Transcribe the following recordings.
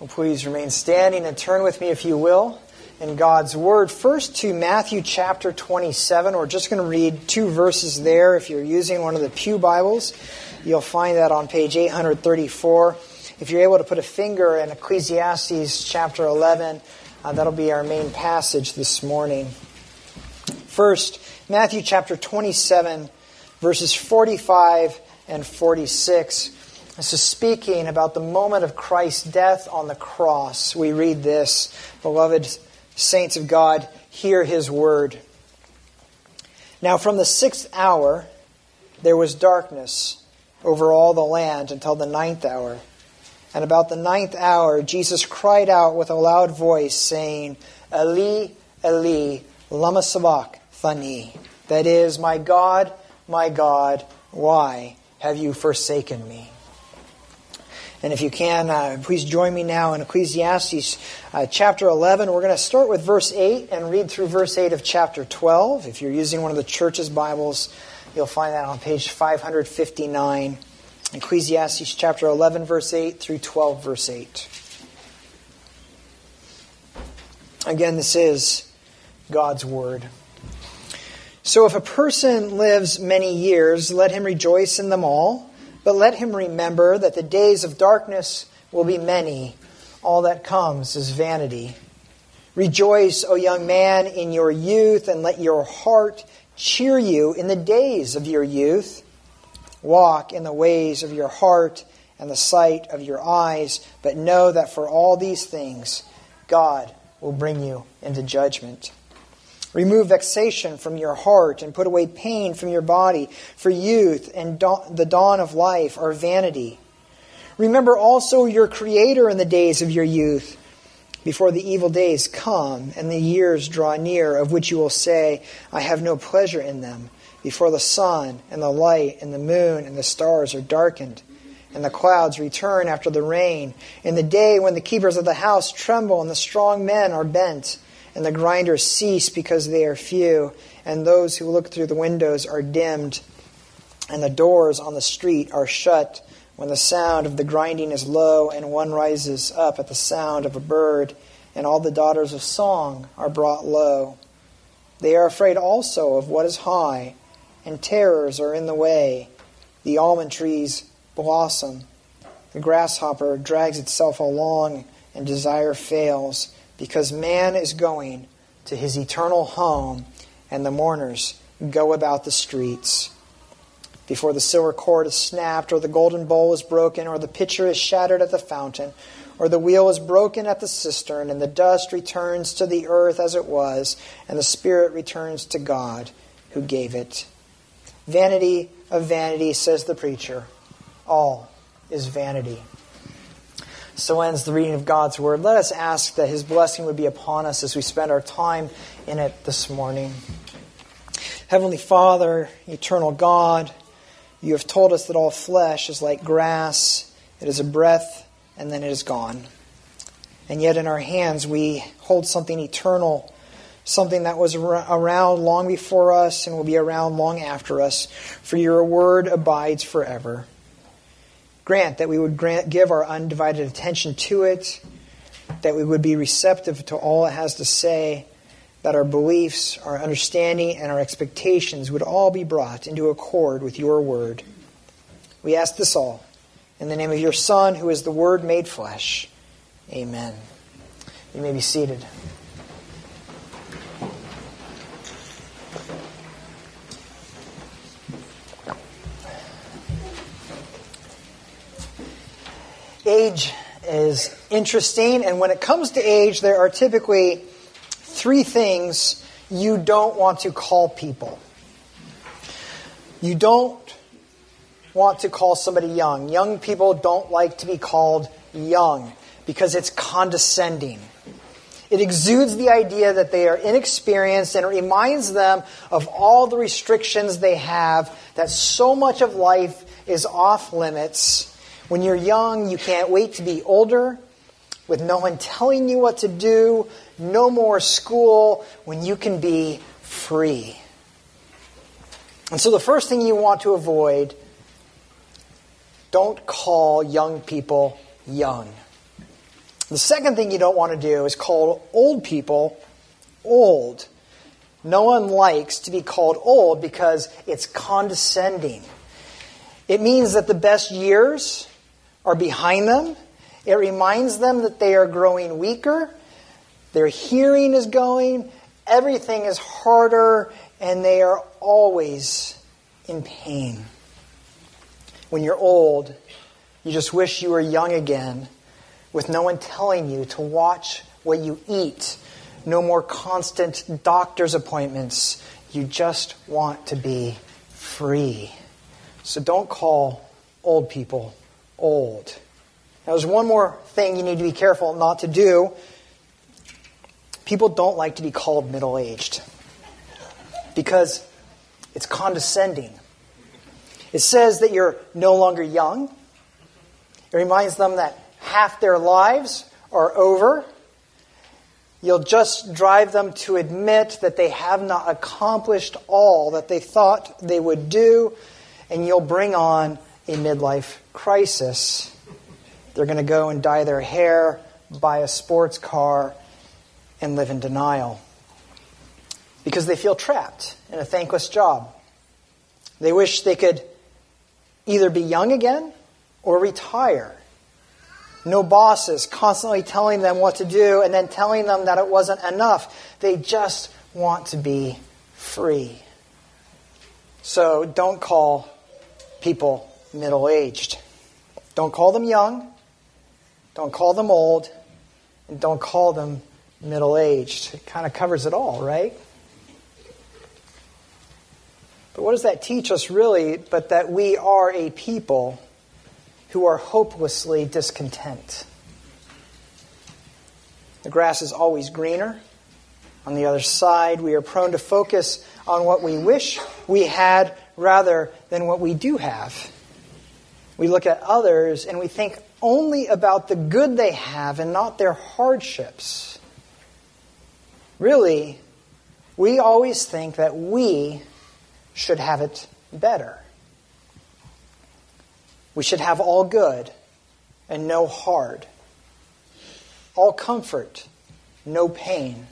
Well, please remain standing and turn with me, if you will, in God's Word. First to Matthew chapter 27. We're just going to read two verses there. If you're using one of the Pew Bibles, you'll find that on page 834. If you're able to put a finger in Ecclesiastes chapter 11, uh, that'll be our main passage this morning. First, Matthew chapter 27, verses 45 and 46. Is speaking about the moment of Christ's death on the cross. We read this, beloved saints of God, hear his word. Now, from the sixth hour, there was darkness over all the land until the ninth hour. And about the ninth hour, Jesus cried out with a loud voice, saying, Eli, Eli, lama sabachthani. That is, My God, my God, why have you forsaken me? And if you can, uh, please join me now in Ecclesiastes uh, chapter 11. We're going to start with verse 8 and read through verse 8 of chapter 12. If you're using one of the church's Bibles, you'll find that on page 559. Ecclesiastes chapter 11, verse 8 through 12, verse 8. Again, this is God's Word. So if a person lives many years, let him rejoice in them all. But let him remember that the days of darkness will be many. All that comes is vanity. Rejoice, O young man, in your youth, and let your heart cheer you in the days of your youth. Walk in the ways of your heart and the sight of your eyes, but know that for all these things God will bring you into judgment. Remove vexation from your heart and put away pain from your body, for youth and the dawn of life are vanity. Remember also your Creator in the days of your youth, before the evil days come and the years draw near, of which you will say, I have no pleasure in them, before the sun and the light and the moon and the stars are darkened, and the clouds return after the rain, in the day when the keepers of the house tremble and the strong men are bent and the grinders cease because they are few, and those who look through the windows are dimmed, and the doors on the street are shut when the sound of the grinding is low, and one rises up at the sound of a bird, and all the daughters of song are brought low. They are afraid also of what is high, and terrors are in the way. The almond trees blossom. The grasshopper drags itself along, and desire fails because man is going to his eternal home, and the mourners go about the streets. Before the silver cord is snapped, or the golden bowl is broken, or the pitcher is shattered at the fountain, or the wheel is broken at the cistern, and the dust returns to the earth as it was, and the spirit returns to God who gave it. Vanity of vanity, says the preacher. All is vanity. So ends the reading of God's Word. Let us ask that His blessing would be upon us as we spend our time in it this morning. Heavenly Father, eternal God, you have told us that all flesh is like grass, it is a breath, and then it is gone. And yet in our hands we hold something eternal, something that was around long before us and will be around long after us, for your word abides forever. Grant that we would grant, give our undivided attention to it, that we would be receptive to all it has to say, that our beliefs, our understanding, and our expectations would all be brought into accord with your word. We ask this all in the name of your Son, who is the Word made flesh. Amen. You may be seated. Age is interesting, and when it comes to age, there are typically three things you don't want to call people. You don't want to call somebody young. Young people don't like to be called young because it's condescending. It exudes the idea that they are inexperienced and it reminds them of all the restrictions they have, that so much of life is off limits when you're young, you can't wait to be older with no one telling you what to do, no more school, when you can be free. And so the first thing you want to avoid don't call young people young. The second thing you don't want to do is call old people old. No one likes to be called old because it's condescending. It means that the best years are behind them. It reminds them that they are growing weaker. Their hearing is going. Everything is harder, and they are always in pain. When you're old, you just wish you were young again, with no one telling you to watch what you eat, no more constant doctor's appointments. You just want to be free. So don't call old people old. Now, there's one more thing you need to be careful not to do. People don't like to be called middle aged because it's condescending. It says that you're no longer young. It reminds them that half their lives are over. You'll just drive them to admit that they have not accomplished all that they thought they would do, and you'll bring on a midlife crisis. They're going to go and dye their hair, buy a sports car, and live in denial because they feel trapped in a thankless job. They wish they could either be young again or retire. No bosses constantly telling them what to do and then telling them that it wasn't enough. They just want to be free. So don't call people middle aged. Don't call them young. Don't call them old. And don't call them middle aged. It kind of covers it all, right? But what does that teach us really? But that we are a people who are hopelessly discontent. The grass is always greener. On the other side, we are prone to focus on what we wish we had rather than what we do have. We look at others and we think only about the good they have and not their hardships. Really, we always think that we should have it better. We should have all good and no hard, all comfort, no pain.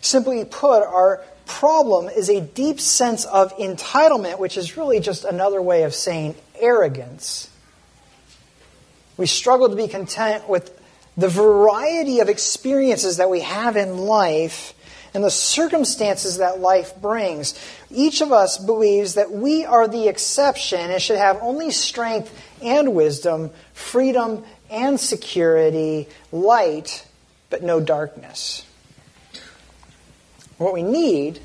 Simply put, our problem is a deep sense of entitlement, which is really just another way of saying arrogance. We struggle to be content with the variety of experiences that we have in life and the circumstances that life brings. Each of us believes that we are the exception and should have only strength and wisdom, freedom and security, light, but no darkness. What we need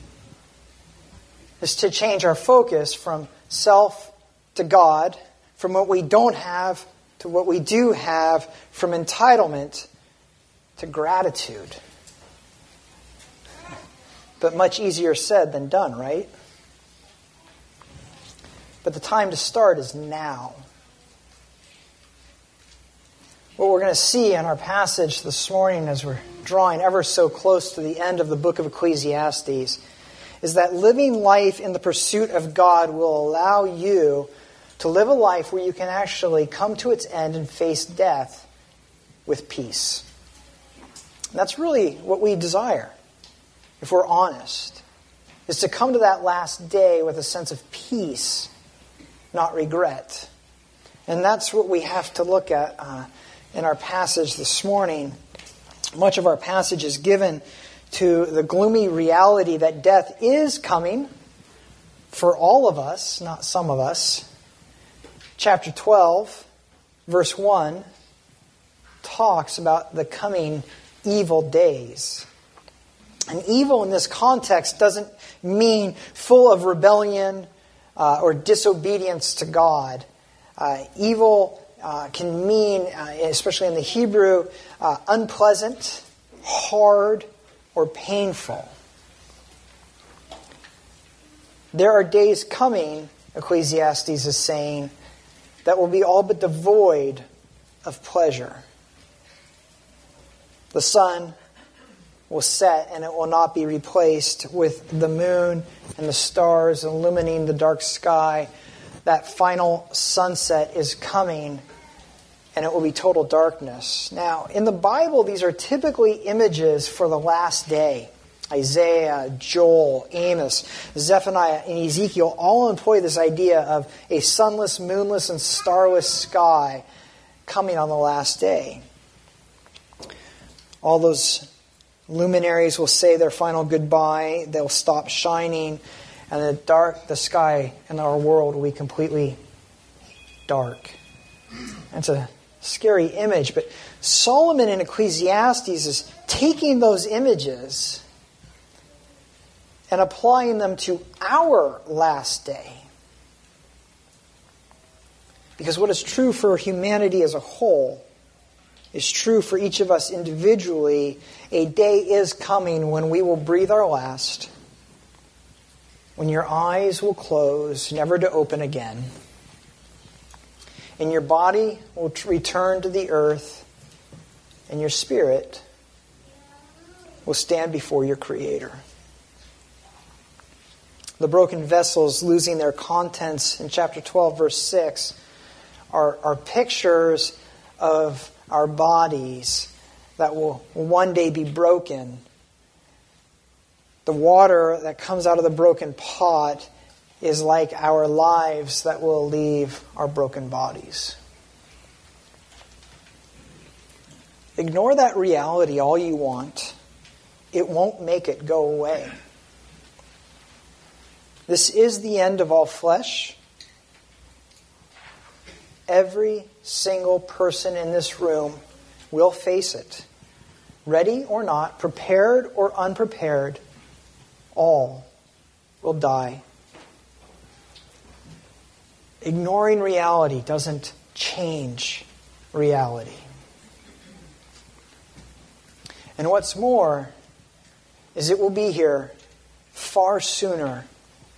is to change our focus from self to God, from what we don't have to what we do have, from entitlement to gratitude. But much easier said than done, right? But the time to start is now. What we're going to see in our passage this morning as we're drawing ever so close to the end of the book of Ecclesiastes is that living life in the pursuit of God will allow you to live a life where you can actually come to its end and face death with peace. And that's really what we desire, if we're honest, is to come to that last day with a sense of peace, not regret. And that's what we have to look at uh, in our passage this morning. Much of our passage is given to the gloomy reality that death is coming for all of us, not some of us chapter 12, verse 1, talks about the coming evil days. And evil in this context doesn't mean full of rebellion uh, or disobedience to God. Uh, evil uh, can mean, uh, especially in the Hebrew, uh, unpleasant, hard, or painful. There are days coming, Ecclesiastes is saying, that will be all but devoid of pleasure. The sun will set and it will not be replaced with the moon and the stars illuminating the dark sky. That final sunset is coming, and it will be total darkness. Now, in the Bible, these are typically images for the last day. Isaiah, Joel, Amos, Zephaniah, and Ezekiel all employ this idea of a sunless, moonless, and starless sky coming on the last day. All those luminaries will say their final goodbye, they'll stop shining, and the dark the sky in our world will be completely dark. That's a scary image, but Solomon in Ecclesiastes is taking those images and applying them to our last day. Because what is true for humanity as a whole is true for each of us individually. A day is coming when we will breathe our last, when your eyes will close, never to open again, and your body will return to the earth, and your spirit will stand before your Creator the broken vessels losing their contents in chapter 12, verse 6, are, are pictures of our bodies that will one day be broken. The water that comes out of the broken pot is like our lives that will leave our broken bodies. Ignore that reality all you want. It won't make it go away. This is the end of all flesh. Every single person in this room will face it. Ready or not, prepared or unprepared, all will die. Ignoring reality doesn't change reality. And what's more is it will be here far sooner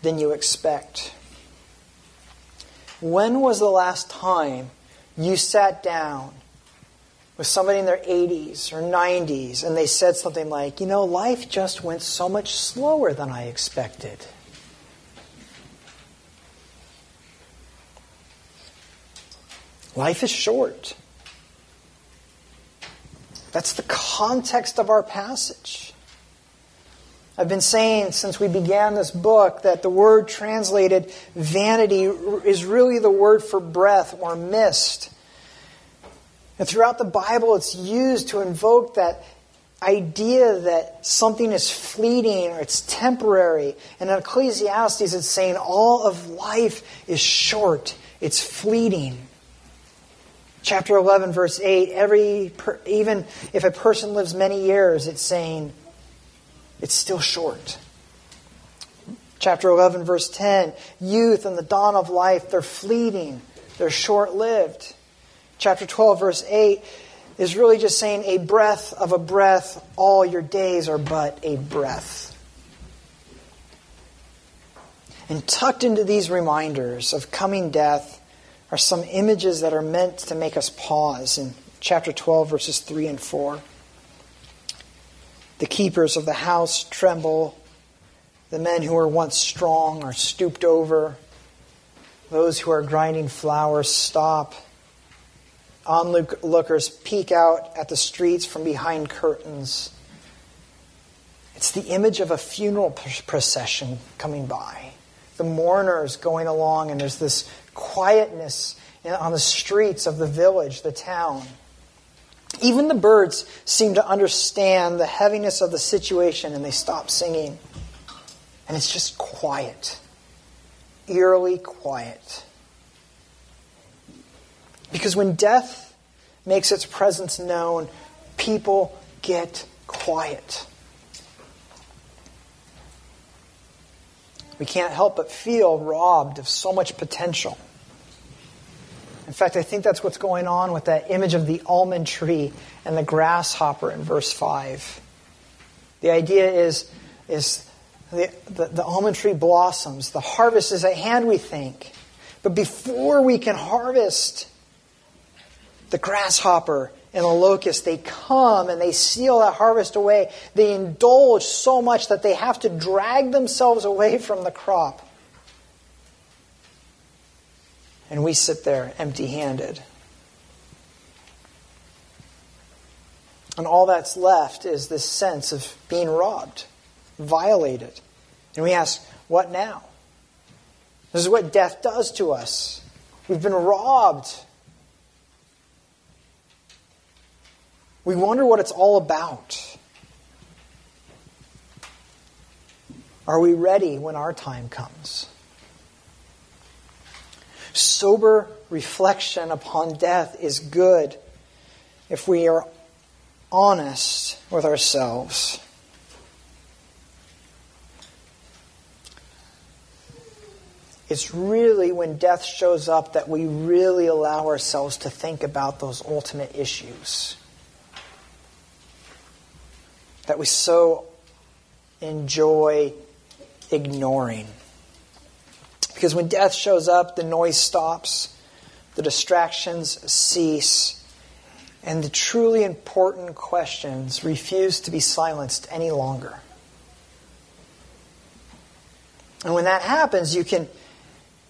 than you expect. When was the last time you sat down with somebody in their 80s or 90s and they said something like, You know, life just went so much slower than I expected? Life is short. That's the context of our passage. I've been saying since we began this book that the word translated vanity is really the word for breath or mist. And throughout the Bible, it's used to invoke that idea that something is fleeting or it's temporary. And in Ecclesiastes, it's saying all of life is short, it's fleeting. Chapter 11, verse 8, every, even if a person lives many years, it's saying, it's still short. Chapter 11, verse 10 youth and the dawn of life, they're fleeting, they're short lived. Chapter 12, verse 8 is really just saying a breath of a breath, all your days are but a breath. And tucked into these reminders of coming death are some images that are meant to make us pause in chapter 12, verses 3 and 4. The keepers of the house tremble. The men who were once strong are stooped over. Those who are grinding flour stop. Onlookers peek out at the streets from behind curtains. It's the image of a funeral procession coming by. The mourners going along, and there's this quietness on the streets of the village, the town. Even the birds seem to understand the heaviness of the situation and they stop singing. And it's just quiet, eerily quiet. Because when death makes its presence known, people get quiet. We can't help but feel robbed of so much potential. In fact, I think that's what's going on with that image of the almond tree and the grasshopper in verse 5. The idea is, is the, the, the almond tree blossoms. The harvest is at hand, we think. But before we can harvest, the grasshopper and the locust, they come and they seal that harvest away. They indulge so much that they have to drag themselves away from the crop and we sit there empty handed. And all that's left is this sense of being robbed, violated. And we ask, what now? This is what death does to us. We've been robbed. We wonder what it's all about. Are we ready when our time comes? Sober reflection upon death is good if we are honest with ourselves. It's really when death shows up that we really allow ourselves to think about those ultimate issues that we so enjoy ignoring. Because when death shows up, the noise stops, the distractions cease, and the truly important questions refuse to be silenced any longer. And when that happens, you can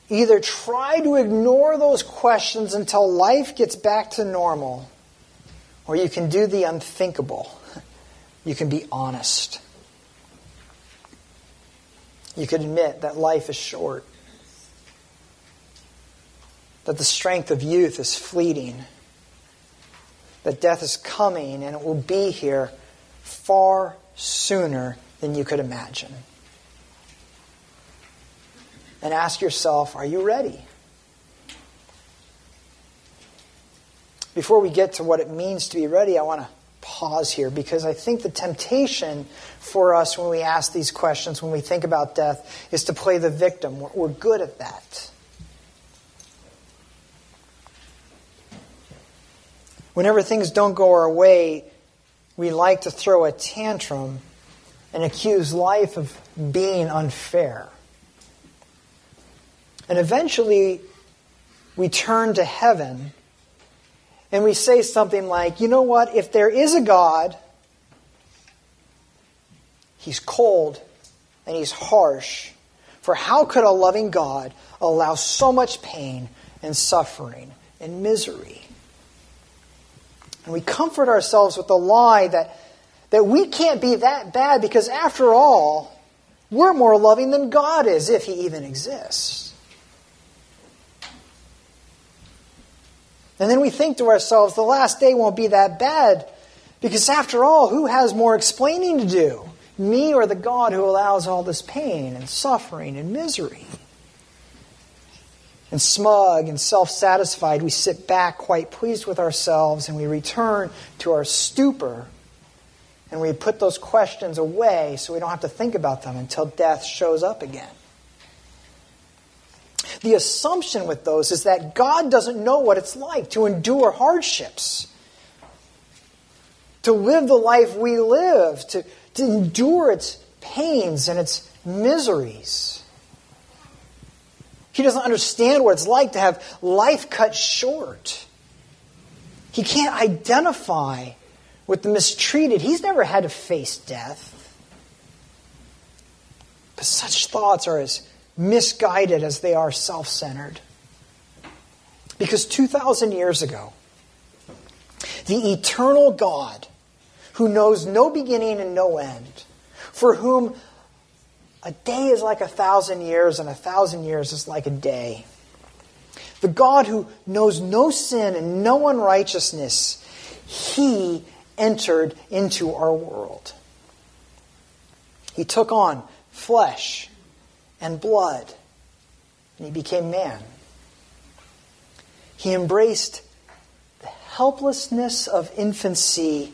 either try to ignore those questions until life gets back to normal, or you can do the unthinkable. You can be honest. You can admit that life is short, that the strength of youth is fleeting, that death is coming and it will be here far sooner than you could imagine and ask yourself, are you ready? Before we get to what it means to be ready, I want to pause here because I think the temptation for us when we ask these questions, when we think about death, is to play the victim. We're good at that. Whenever things don't go our way, we like to throw a tantrum and accuse life of being unfair. And eventually, we turn to heaven and we say something like, you know what? If there is a God, he's cold and he's harsh. For how could a loving God allow so much pain and suffering and misery? And we comfort ourselves with the lie that, that we can't be that bad because, after all, we're more loving than God is, if he even exists. And then we think to ourselves, the last day won't be that bad. Because after all, who has more explaining to do? Me or the God who allows all this pain and suffering and misery? And smug and self satisfied, we sit back quite pleased with ourselves and we return to our stupor and we put those questions away so we don't have to think about them until death shows up again. The assumption with those is that God doesn't know what it's like to endure hardships, to live the life we live, to, to endure its pains and its miseries. He doesn't understand what it's like to have life cut short. He can't identify with the mistreated. He's never had to face death. But such thoughts are as misguided as they are self centered. Because 2,000 years ago, the eternal God, who knows no beginning and no end, for whom a day is like a thousand years and a thousand years is like a day, the God who knows no sin and no unrighteousness, he entered into our world. He took on flesh and blood. And he became man. He embraced the helplessness of infancy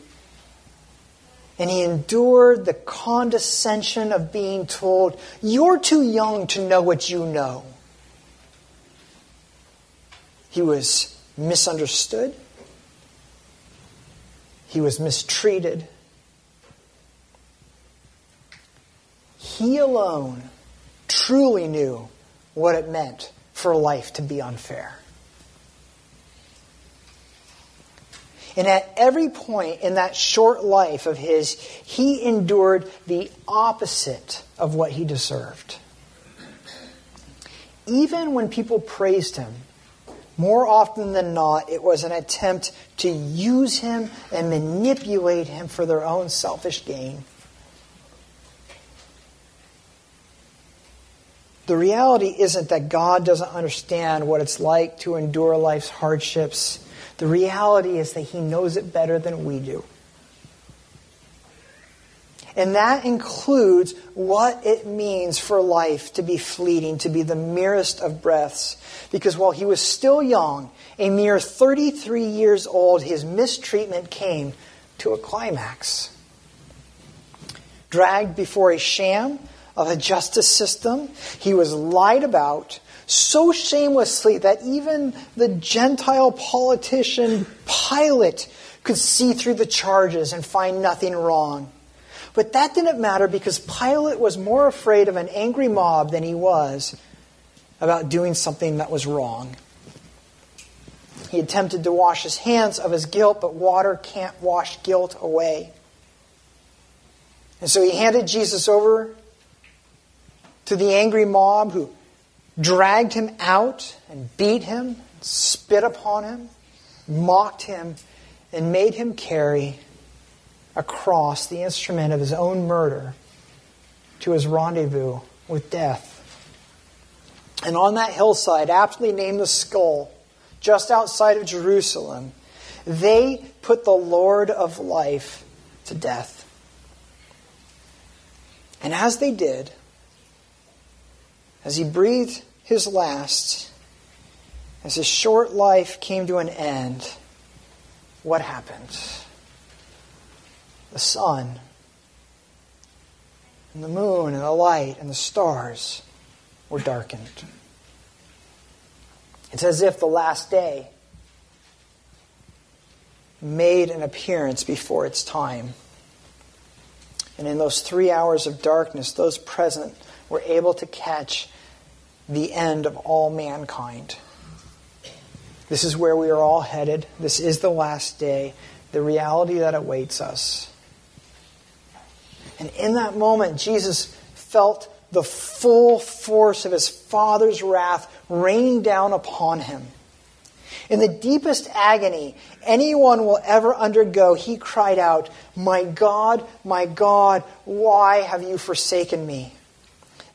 and he endured the condescension of being told, You're too young to know what you know. He was misunderstood. He was mistreated. He alone truly knew what it meant for life to be unfair. And at every point in that short life of his, he endured the opposite of what he deserved. Even when people praised him more often than not, it was an attempt to use him and manipulate him for their own selfish gain. The reality isn't that God doesn't understand what it's like to endure life's hardships. The reality is that He knows it better than we do. And that includes what it means for life to be fleeting, to be the merest of breaths. Because while he was still young, a mere 33 years old, his mistreatment came to a climax. Dragged before a sham of a justice system, he was lied about so shamelessly that even the Gentile politician Pilate could see through the charges and find nothing wrong. But that didn't matter because Pilate was more afraid of an angry mob than he was about doing something that was wrong. He attempted to wash his hands of his guilt, but water can't wash guilt away. And so he handed Jesus over to the angry mob who dragged him out and beat him, spit upon him, mocked him, and made him carry across the instrument of his own murder to his rendezvous with death. And on that hillside, aptly named the skull, just outside of Jerusalem, they put the Lord of life to death. And as they did, as he breathed his last, as his short life came to an end, what happened? the sun, and the moon, and the light, and the stars were darkened. It's as if the last day made an appearance before its time. And in those three hours of darkness, those present were able to catch the end of all mankind. This is where we are all headed. This is the last day, the reality that awaits us. And in that moment, Jesus felt the full force of his Father's wrath rain down upon him. In the deepest agony anyone will ever undergo, he cried out, My God, my God, why have you forsaken me?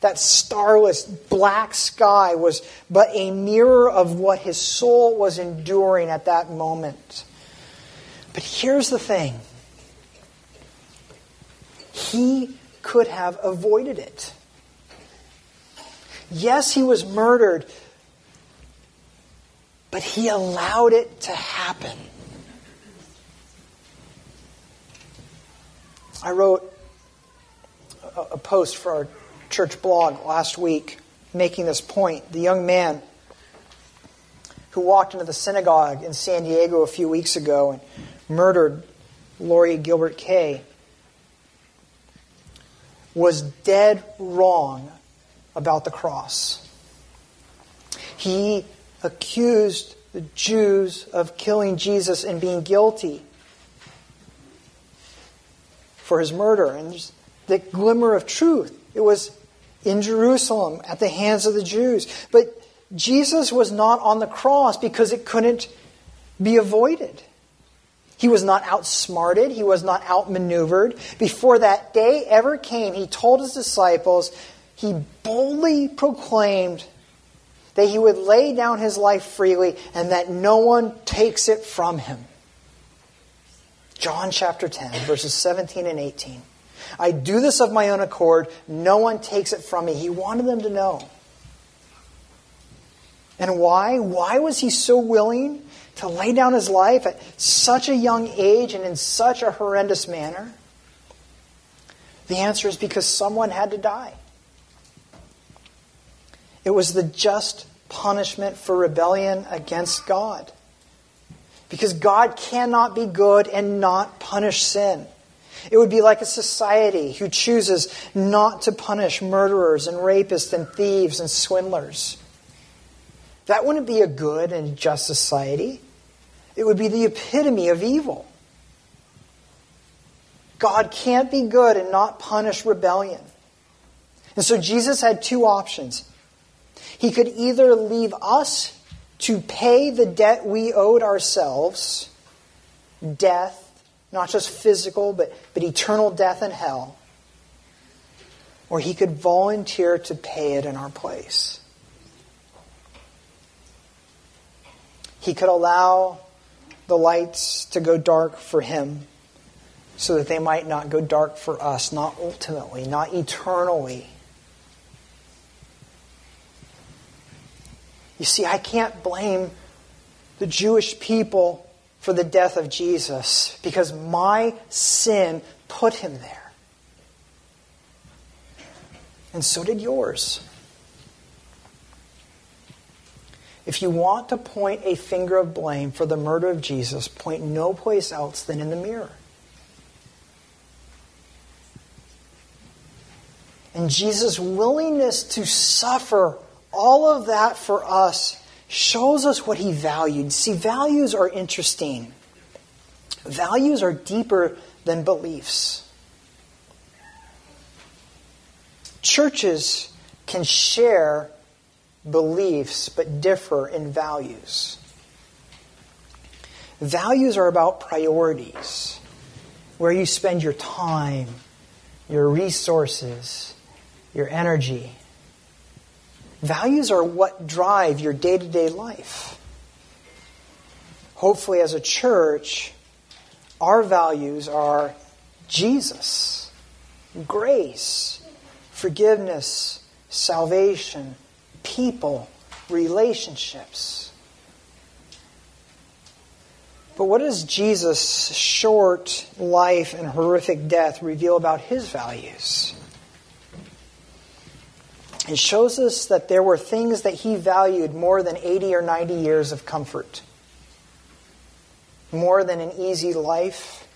That starless black sky was but a mirror of what his soul was enduring at that moment. But here's the thing he could have avoided it. Yes, he was murdered, but he allowed it to happen. I wrote a post for our church blog last week making this point. The young man who walked into the synagogue in San Diego a few weeks ago and murdered Lori Gilbert Kaye was dead wrong about the cross. He accused the Jews of killing Jesus and being guilty for his murder. And there's the glimmer of truth. It was in Jerusalem at the hands of the Jews. But Jesus was not on the cross because it couldn't be avoided. He was not outsmarted. He was not outmaneuvered. Before that day ever came, he told his disciples, he boldly proclaimed that he would lay down his life freely and that no one takes it from him. John chapter 10, verses 17 and 18. I do this of my own accord. No one takes it from me. He wanted them to know. And why? Why was he so willing to lay down his life at such a young age and in such a horrendous manner? The answer is because someone had to die. It was the just punishment for rebellion against God. Because God cannot be good and not punish sin. It would be like a society who chooses not to punish murderers and rapists and thieves and swindlers. That wouldn't be a good and just society. It would be the epitome of evil. God can't be good and not punish rebellion. And so Jesus had two options. He could either leave us to pay the debt we owed ourselves death, not just physical, but, but eternal death in hell or he could volunteer to pay it in our place. He could allow the lights to go dark for him so that they might not go dark for us, not ultimately, not eternally. You see, I can't blame the Jewish people for the death of Jesus because my sin put him there and so did yours. If you want to point a finger of blame for the murder of Jesus, point no place else than in the mirror. And Jesus' willingness to suffer all of that for us shows us what he valued. See, values are interesting, values are deeper than beliefs. Churches can share beliefs but differ in values. Values are about priorities, where you spend your time, your resources, your energy. Values are what drive your day to day life. Hopefully, as a church, our values are Jesus, grace, forgiveness, salvation, people, relationships. But what does Jesus' short life and horrific death reveal about his values? It shows us that there were things that he valued more than 80 or 90 years of comfort, more than an easy life,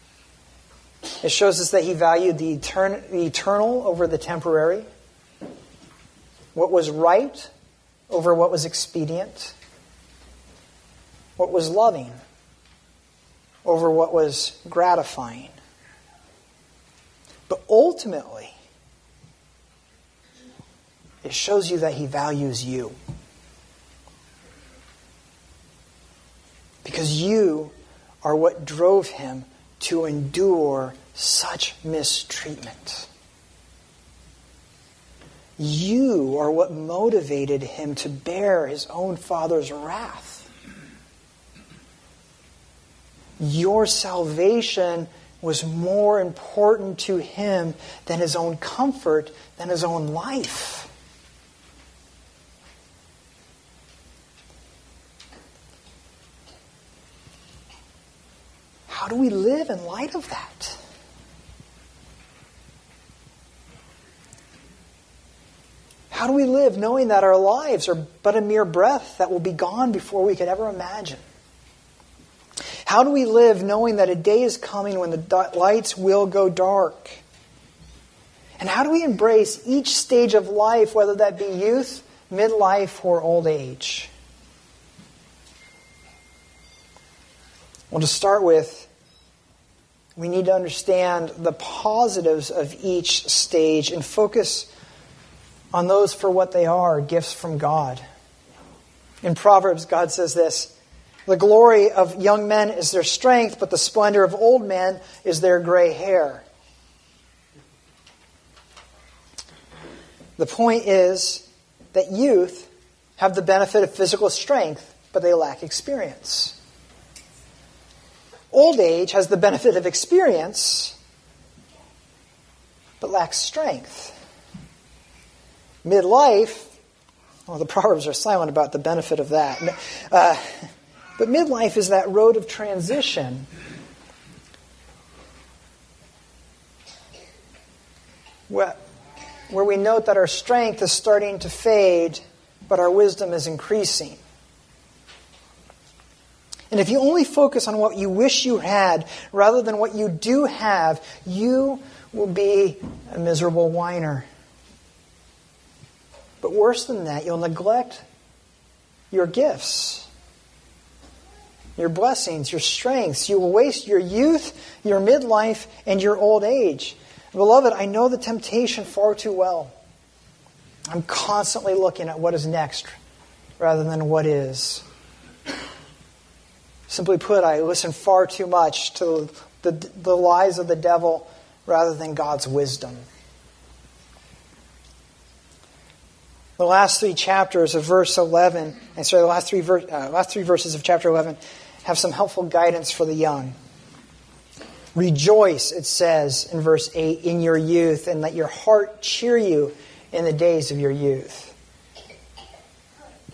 it shows us that he valued the, etern- the eternal over the temporary, what was right over what was expedient, what was loving over what was gratifying. But ultimately, it shows you that he values you. Because you are what drove him to endure such mistreatment. You are what motivated him to bear his own father's wrath. Your salvation was more important to him than his own comfort, than his own life. Do we live in light of that? How do we live knowing that our lives are but a mere breath that will be gone before we could ever imagine? How do we live knowing that a day is coming when the lights will go dark? And how do we embrace each stage of life, whether that be youth, midlife, or old age? Well, to start with, we need to understand the positives of each stage and focus on those for what they are gifts from God. In Proverbs, God says this The glory of young men is their strength, but the splendor of old men is their gray hair. The point is that youth have the benefit of physical strength, but they lack experience. Old age has the benefit of experience, but lacks strength. Midlife, well, the Proverbs are silent about the benefit of that. Uh, but midlife is that road of transition. Where, where we note that our strength is starting to fade, but our wisdom is increasing. And if you only focus on what you wish you had rather than what you do have, you will be a miserable whiner. But worse than that, you'll neglect your gifts, your blessings, your strengths. You will waste your youth, your midlife, and your old age. Beloved, I know the temptation far too well. I'm constantly looking at what is next rather than what is. Simply put, I listen far too much to the, the lies of the devil rather than God's wisdom. The last three chapters of verse 11, and sorry, the last three, ver- uh, last three verses of chapter 11 have some helpful guidance for the young. Rejoice, it says in verse 8, in your youth, and let your heart cheer you in the days of your youth.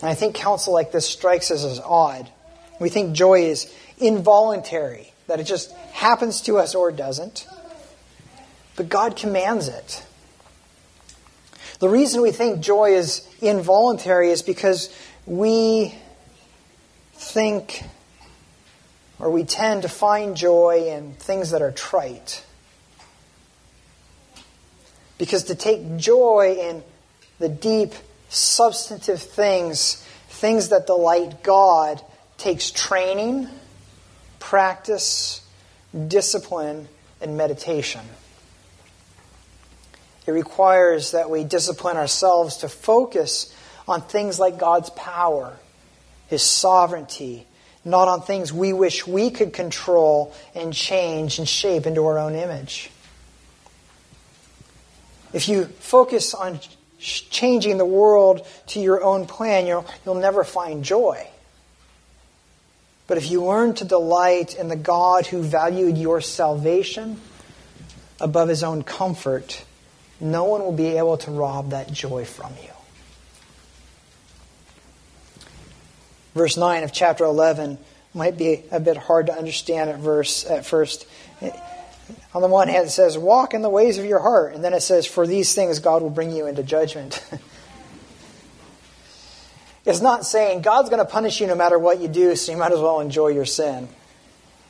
And I think counsel like this strikes us as odd. We think joy is involuntary, that it just happens to us or doesn't. But God commands it. The reason we think joy is involuntary is because we think or we tend to find joy in things that are trite. Because to take joy in the deep, substantive things, things that delight God, takes training, practice, discipline, and meditation. It requires that we discipline ourselves to focus on things like God's power, His sovereignty, not on things we wish we could control and change and shape into our own image. If you focus on changing the world to your own plan, you'll, you'll never find joy. But if you learn to delight in the God who valued your salvation above his own comfort, no one will be able to rob that joy from you. Verse 9 of chapter 11 might be a bit hard to understand at verse at first. On the one hand, it says, Walk in the ways of your heart. And then it says, For these things God will bring you into judgment. It's not saying God's going to punish you no matter what you do, so you might as well enjoy your sin.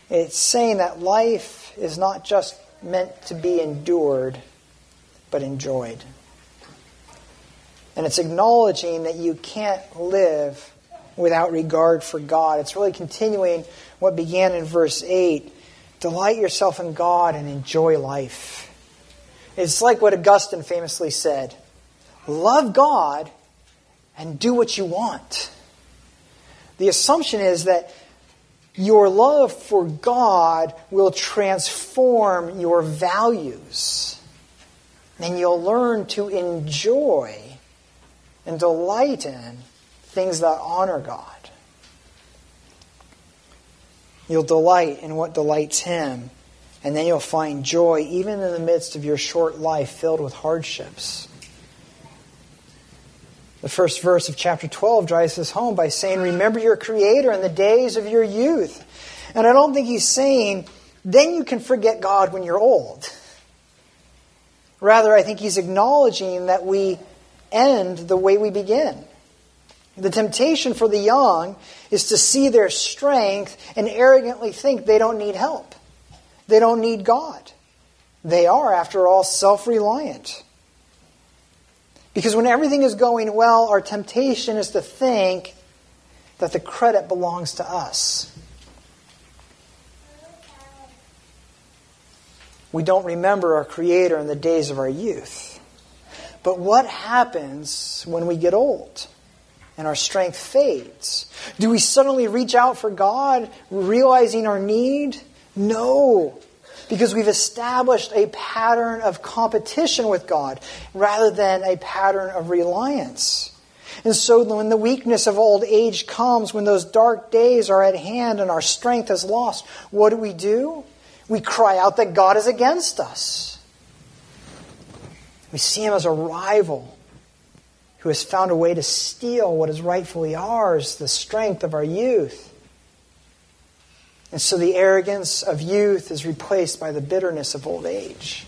It's saying that life is not just meant to be endured, but enjoyed. And it's acknowledging that you can't live without regard for God. It's really continuing what began in verse 8 Delight yourself in God and enjoy life. It's like what Augustine famously said Love God and do what you want. The assumption is that your love for God will transform your values. And you'll learn to enjoy and delight in things that honor God. You'll delight in what delights Him, and then you'll find joy even in the midst of your short life filled with hardships. The first verse of chapter 12 drives this home by saying, Remember your Creator in the days of your youth. And I don't think he's saying, then you can forget God when you're old. Rather, I think he's acknowledging that we end the way we begin. The temptation for the young is to see their strength and arrogantly think they don't need help. They don't need God. They are, after all, self reliant. Because when everything is going well, our temptation is to think that the credit belongs to us. We don't remember our Creator in the days of our youth. But what happens when we get old and our strength fades? Do we suddenly reach out for God, realizing our need? No because we've established a pattern of competition with God rather than a pattern of reliance. And so when the weakness of old age comes, when those dark days are at hand and our strength is lost, what do we do? We cry out that God is against us. We see him as a rival who has found a way to steal what is rightfully ours, the strength of our youth. And so the arrogance of youth is replaced by the bitterness of old age.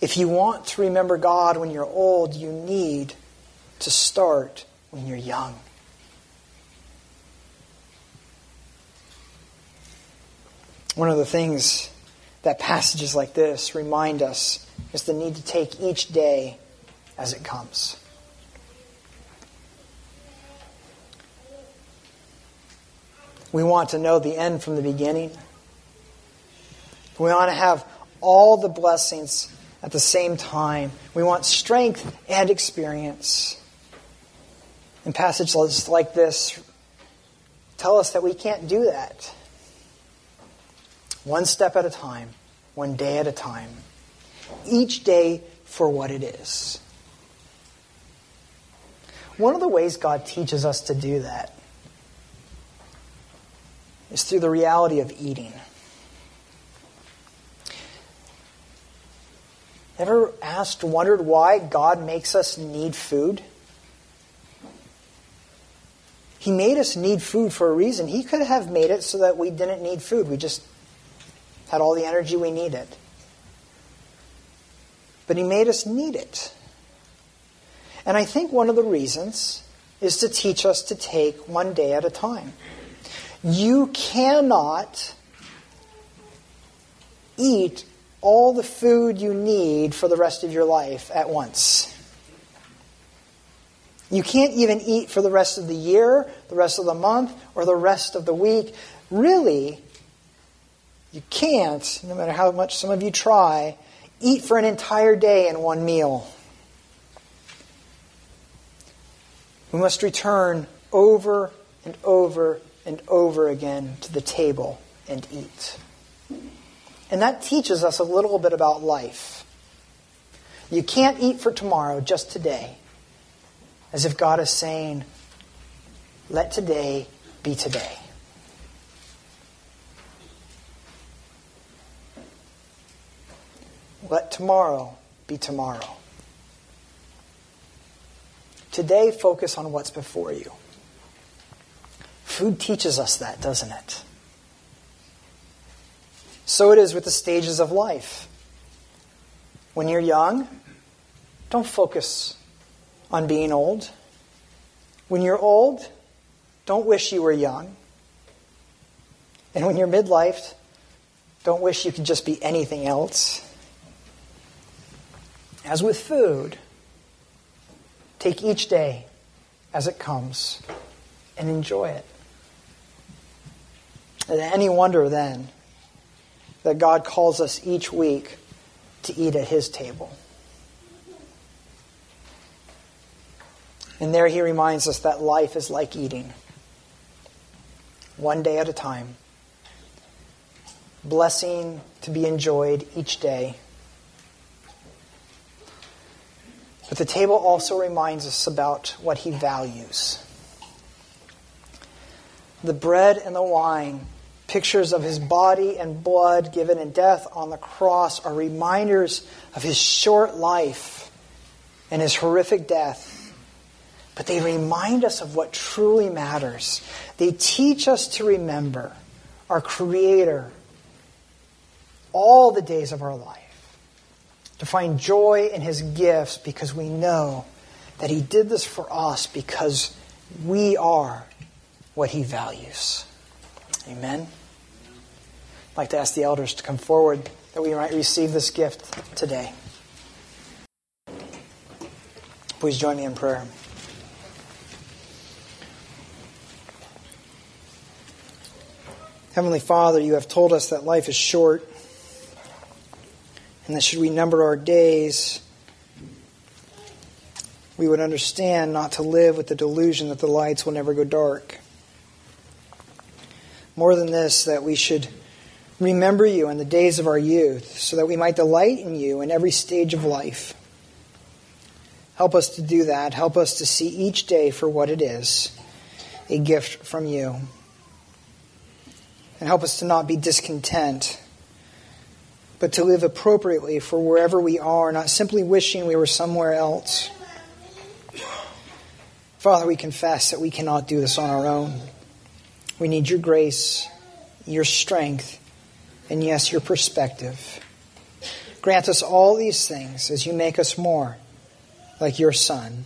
If you want to remember God when you're old, you need to start when you're young. One of the things that passages like this remind us is the need to take each day as it comes. We want to know the end from the beginning. We want to have all the blessings at the same time. We want strength and experience. And passages like this, tell us that we can't do that. One step at a time, one day at a time. Each day for what it is. One of the ways God teaches us to do that is through the reality of eating. Ever asked, wondered why God makes us need food? He made us need food for a reason. He could have made it so that we didn't need food. We just had all the energy we needed. But He made us need it. And I think one of the reasons is to teach us to take one day at a time. You cannot eat all the food you need for the rest of your life at once. You can't even eat for the rest of the year, the rest of the month, or the rest of the week. Really, you can't, no matter how much some of you try, eat for an entire day in one meal. We must return over and over and over again to the table and eat. And that teaches us a little bit about life. You can't eat for tomorrow, just today. As if God is saying, let today be today. Let tomorrow be tomorrow. Today, focus on what's before you. Food teaches us that, doesn't it? So it is with the stages of life. When you're young, don't focus on being old. When you're old, don't wish you were young. And when you're midlife, don't wish you could just be anything else. As with food, take each day as it comes and enjoy it. Any wonder then that God calls us each week to eat at His table. And there He reminds us that life is like eating, one day at a time. Blessing to be enjoyed each day. But the table also reminds us about what He values. The bread and the wine Pictures of his body and blood given in death on the cross are reminders of his short life and his horrific death. But they remind us of what truly matters. They teach us to remember our Creator all the days of our life, to find joy in his gifts because we know that he did this for us because we are what he values. Amen. I'd like to ask the elders to come forward that we might receive this gift today. Please join me in prayer. Heavenly Father, you have told us that life is short and that should we number our days, we would understand not to live with the delusion that the lights will never go dark. More than this, that we should remember you in the days of our youth, so that we might delight in you in every stage of life. Help us to do that. Help us to see each day for what it is a gift from you. And help us to not be discontent, but to live appropriately for wherever we are, not simply wishing we were somewhere else. Father, we confess that we cannot do this on our own. We need your grace, your strength, and yes, your perspective. Grant us all these things as you make us more like your Son,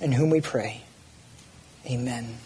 in whom we pray. Amen.